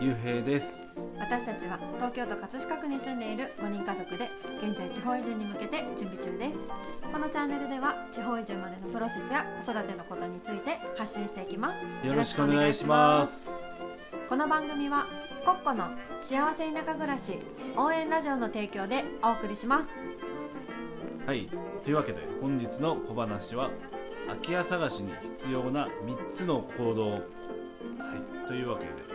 ゆうへいです。私たちは東京都葛飾区に住んでいる5人家族で現在地方移住に向けて準備中です。このチャンネルでは地方移住までのプロセスや子育てのことについて発信していきます。よろしくお願いします。この番組はコッコの幸せ田舎暮らし応援ラジオの提供でお送りします。はい。というわけで本日の小話は空き家探しに必要な3つの行動。はい。というわけではい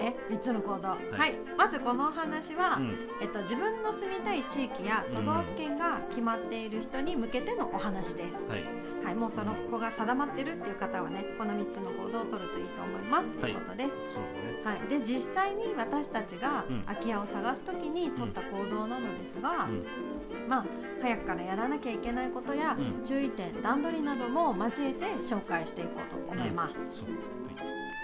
え3つの行動。はい。い、まずこのお話は、うん。えっと、自分の住みたい地域や都道府県が決まっている人に向けてのお話です、はい。はい、もうその子が定まってるっていう方はねこの3つの行動を取るといいと思いますということです。はい。で実際に私たちがうん。空き家を探す時に取った行動なのですが、だねまあ早くからやらなきゃいけないことや、うん。注意点段取りなども交えて紹介していこうと思います。うん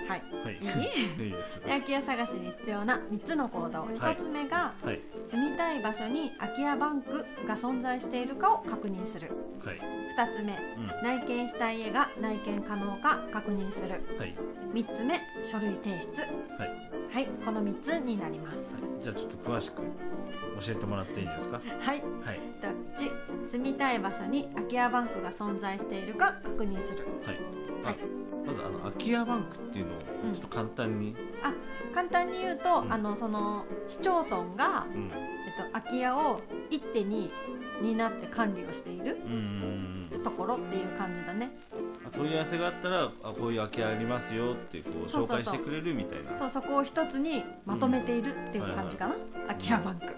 はい、はい。いい空き家探しに必要な3つの行動。はい。1つ目が、はい。住みたい場所に空き家バンクが存在しているかを確認する。はい。2つ目うん。内見したい家が内見可能か確認する。はい。3つ目書類提出。はい。はいこの3つになります。はい。じゃあちょっと詳しく教えてもらっていいですか？はい、はい。と1住みたい場所に空き家バンクが存在しているか確認する。はい。あはいまずあの空き家バンクっていうのをうん。ちょっと簡単に。簡単に言うと、うん。あのその市町村が、うん。えっと、空き家を一手に担って管理をしているうんうんうんところっていう感じだね。あ問い合わせがあったらあこういう空き家ありますよってこう紹介してくれるみたいな。そうそこを一つにまとめているっていう感じかな、空き家バンク。はい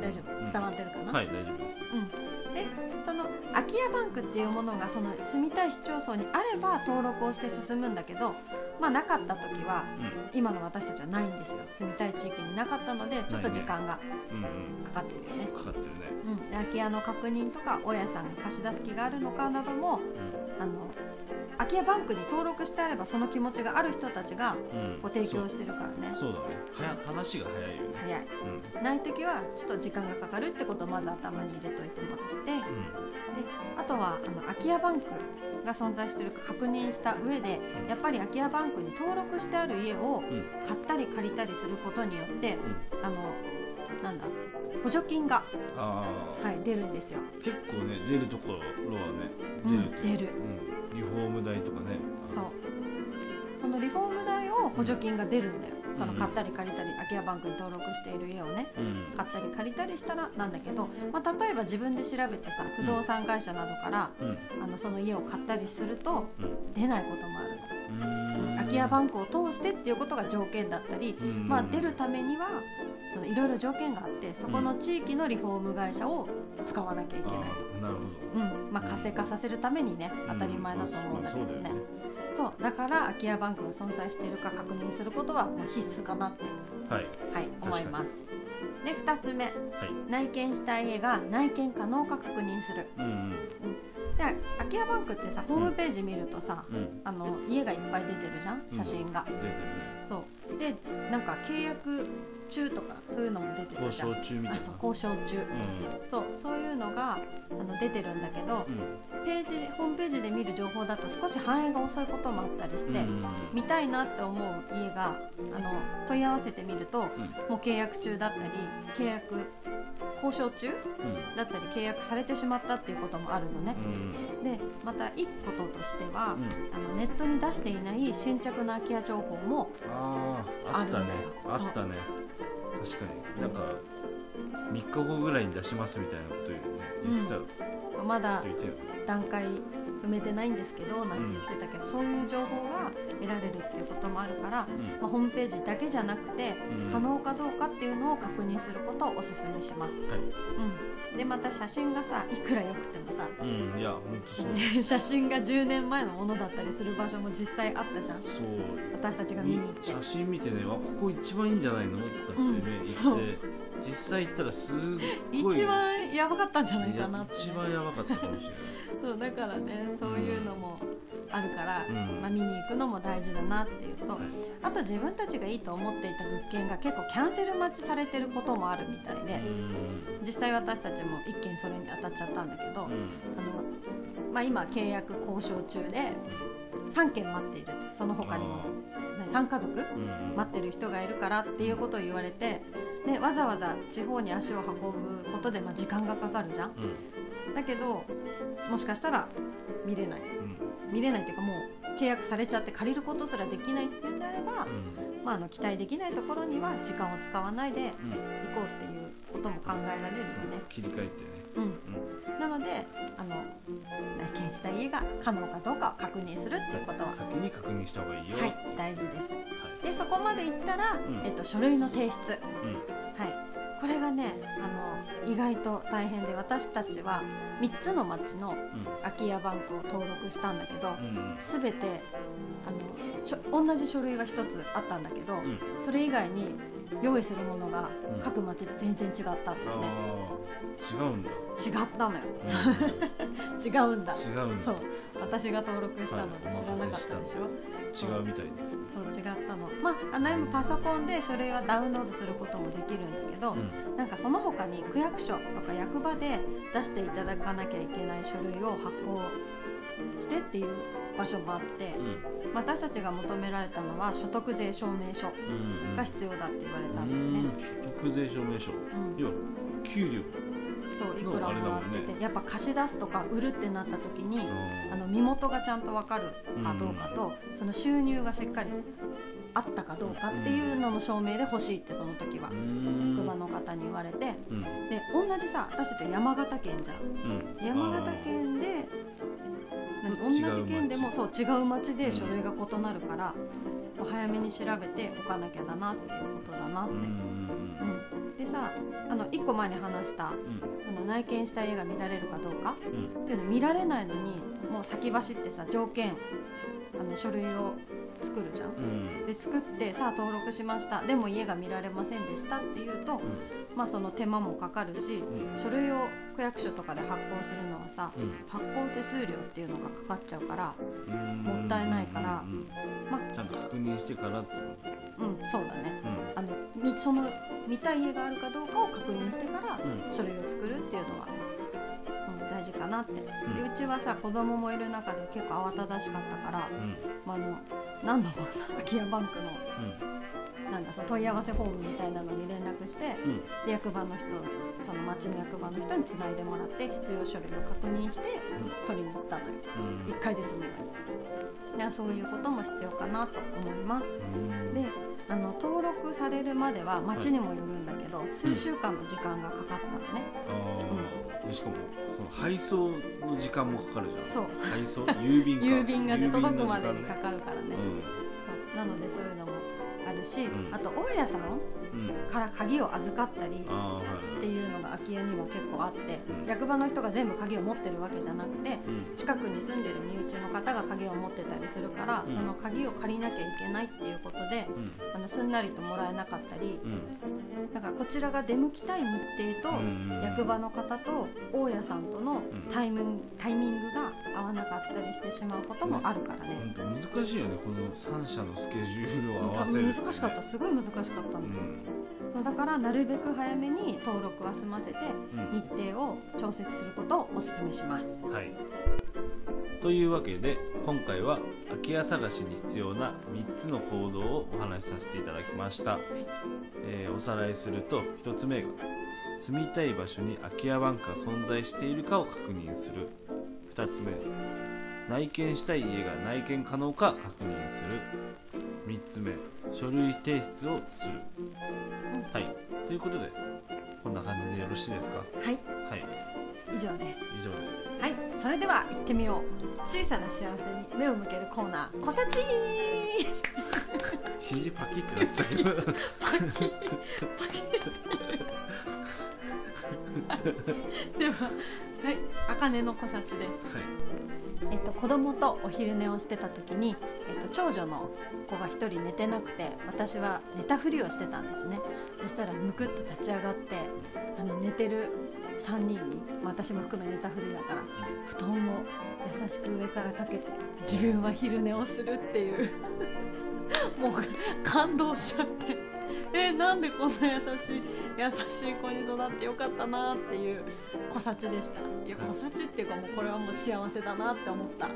大丈夫。うん。伝わってるかな、はい大丈夫です。うん、でその空き家バンクっていうものがその住みたい市町村にあれば登録をして進むんだけどまあなかった時はう今の私たちはないんですよ。住みたい地域になかったのでちょっと時間がんうんうんかかってるよね。かかってるね。うん、で空き家の確認とか大家さんが貸し出す気があるのかなどもあの空き家バンクに登録してあればその気持ちがある人たちがうん。うんご提供してるからね。そう。そうだね。はや話が早いよね。早い。うん。ない時はちょっと時間がかかるってことをまず頭に入れといてもらって。であとはあの空き家バンクが存在してるか確認した上でうん。やっぱり空き家バンクに登録してある家をうん。うん買ったり借りたりすることによってうん。あのなんだ補助金が、はい、出るんですよ。結構ね出るところはねうん出るう出る。うんリフォーム代とかね。そう。そのリフォーム代を補助金が出るんだよ、そのうん買ったり借りたり空き家バンクに登録している家をね。うん。買ったり借りたりしたらなんだけど、まあ、例えば自分で調べてさ不動産会社などから、うん。あのその家を買ったりするとうん。出ないこともある、うん。空き家バンクを通してっていうことが条件だったり、うん。まあ、出るためにはそのいろいろ条件があってそこの地域のリフォーム会社を使わなきゃいけないと。あーなるほうん。まあ、活性化させるためにねど当たり前だと思うんだけどね,、まあそうね。だから空き家バンクが存在しているか確認することはもう必須かなって、はい。はい、思います。で2つ目。はい。内見したい家が内見可能か確認する。うん空き家バンクってさホームページ見るとさ、うん。あの家がいっぱい出てるじゃん？写真が、出てるね。そう。でなんか契約中とかそういうのも出てた交じゃん。渉中みたいな。あそう交渉中。うん。そうそういうのがあの出てるんだけどうん。ページホームページで見る情報だと少し反映が遅いこともあったりして、うん。見たいなって思う家があの問い合わせてみるとうん。もう契約中だったり契約交渉中うん。だったり契約されてしまったっていうこともあるのね。う。ん。でまた一こととしては、うん。あのネットに出していない新着の空き家情報もあああったね。あったね。確かに。なんか3日後ぐらいに出しますみたいなこと言うね言ってた。そうまだ段階埋めてないんですけどなんて言ってたけど、そういう情報が得られるっていうこともあるから、うん。まあ、ホームページだけじゃなくて、うん。可能かどうかっていうのを確認することをおすすめします。はい。うん、でまた写真がさいくら良くてもさうん。いや本当そう。写真が10年前のものだったりする場所も実際あったじゃん。そう。私たちが見に行って。写真見てねわここ一番いいんじゃないの？とかってね、言って実際行ったらすっごい一番やばかったんじゃないかなって、一番やばかったかもしれない。そうだからねそういうのもあるから、うん。まあ、見に行くのも大事だなっていうと、はい。あと自分たちがいいと思っていた物件が結構キャンセル待ちされてることもあるみたいで、うん。実際私たちも一件それに当たっちゃったんだけど、うん。あのまあ、今契約交渉中で3件待っているってその他にも3家族待ってる人がいるからっていうことを言われてでわざわざ地方に足を運ぶことで、まあ、時間がかかるじゃん。うん。だけどもしかしたら見れない。うん。見れないっていうかもう契約されちゃって借りることすらできないっていうんであれば、まあ、あの期待できないところには時間を使わないでうん。うん行こうっていうことも考えられるよね。切り替えてね。うん、なのであの内見した家が可能かどうかを確認するっていうことは、先に確認した方がいいよ。はい、大事です。はい。でそこまで行ったら、ん。えっと、書類の提出、はい、うんこれがねあの意外と大変で私たちは3つの町の空き家バンクを登録したんだけど、うんうん。全てあのしょ同じ書類が1つあったんだけど、うん。それ以外に用意するものがうん。各町で全然違ったんだよね、あー違うんだ。違ったのよ、う 違うんだ。ん違うんだ。そう。私が登録したのではい。知らなかったでしょ、違うみたいです。ねそう違ったの。まああの今パソコンで書類はダウンロードすることもできるんだけど、うん。なんかその他に区役所とか役場で出していただかなきゃいけない書類を発行してっていう場所もあって、私たちが求められたのは所得税証明書うんうん。が必要だって言われたうんだよね、ん。所得税証明書。うん。要は給料。そういくらもらってて、やっぱ貸し出すとか売るってなった時に、ああの身元がちゃんと分かるかどうかと、その収入がしっかりあったかどうかっていうのの証明で欲しいってその時は役場の方に言われてうん。で同じさ私たちは山形県じゃん。うん。山形同違う町じ県で。もそう違う町で書類が異なるから、もう早めに調べておかなきゃだなっていうことだなって。うんでさあの1個前に話したあの内見した家が見られるかどうかっていうの見られないのにもう先走ってさ条件あの書類を作るじゃん。うん。で作ってさあ登録しました。でも家が見られませんでしたっていうと、まあその手間もかかるしうん。書類を区役所とかで発行するのはさうん。発行手数料っていうのがかかっちゃうからうん。もったいないからうんうんまちゃんと確認してからってこうんそうだね。とあのみその見たい家があるかどうかを確認してからうん。書類を作るっていうのは、うん、大事かなって。でうん。うちはさ子供もいる中で結構慌ただしかったから、うん。まあ、あの何度もさ空き家バンクのうん。なんださ問い合わせフォームみたいなのに連絡してうん。で役場の人その町の役場の人につないでもらって必要書類を確認して取りに行ったのよ。うん。1回で済むように。だからそういうことも必要かなと思います。うん。であの登録されるまでは町にもよるんだけど、数週間の時間がかかったのね、あー。でしかも配送の時間もかかるじゃん。そう。配送郵便か。郵便がね届くまでにかかるからね、そうなのでそういうのもあるし、うん。あと大家さんから鍵を預かったりっていうのが空き家には結構あって、うん。役場の人が全部鍵を持ってるわけじゃなくてうん。近くに住んでる身内の方が鍵を持ってたりするから、うん。その鍵を借りなきゃいけないっていうことでうん。あのすんなりともらえなかったりうんだからこちらが出向きたい日程と、うん役場の方と大家さんとのん。タイミングタイミングが合わなかったりしてしまうこともあるからね。難しいよねこの三社のスケジュールを合多わせる分難しかったすごい難しかったんだよ、うん。そうだからなるべく早めに登録は済ませてうん。日程を調節することをお勧めします。はいというわけで今回は空き家探しに必要な3つの行動をお話しさせていただきました、えーおさらいすると1つ目が住みたい場所に空き家バンクが存在しているかを確認する。2つ目内見したい家が内見可能か確認する。3つ目書類提出をする、はい。ということでこんな感じでよろしいですか？はい。はい。以上です。以上。ではい。それでは行ってみよう。小さな幸せに目を向けるコーナー「こさちー! 」肘パキってなってたけどパキ。ッパキ。ッ でははい。茜のこさちです。はいえっと、子供とお昼寝をしてた時に、えっと、長女の子が一人寝てなくて私は寝たふりをしてたんですね。そしたらむくっと立ち上がってあの寝てる3人に、ま、私も含め寝たふりだから布団を優しく上からかけて自分は昼寝をするっていうもう感動しちゃって。えなんでこんな優しい優しい子に育ってよかったなっていう小幸でした。いやはい。小幸っていうかもうこれはもう幸せだなって思った。はい。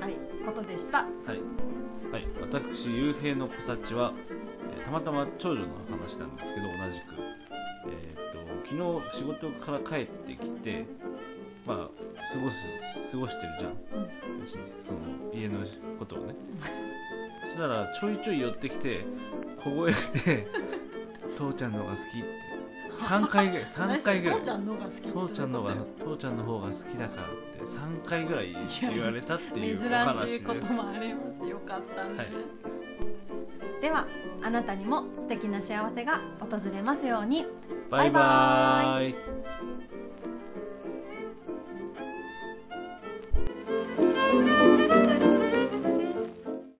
はいことでした。はい、はい、私幽閉の小幸は、えーたまたま長女の話なんですけど同じく、えーっと昨日仕事から帰ってきてまあ過ごす過ごしてるじゃん、一日その家のことをね。そしたらちょいちょい寄ってきて小声で「父ちゃんの方が好き」って。3回ぐらい 3回ぐらい。父ちゃんの方が好き父ちゃんの方が父ちゃんの方が好きだからって3回ぐらい言われたってというお珍話しいことです。もあります。よかったね、はいで。はあなたにも素敵な幸せが訪れますようにバイバイ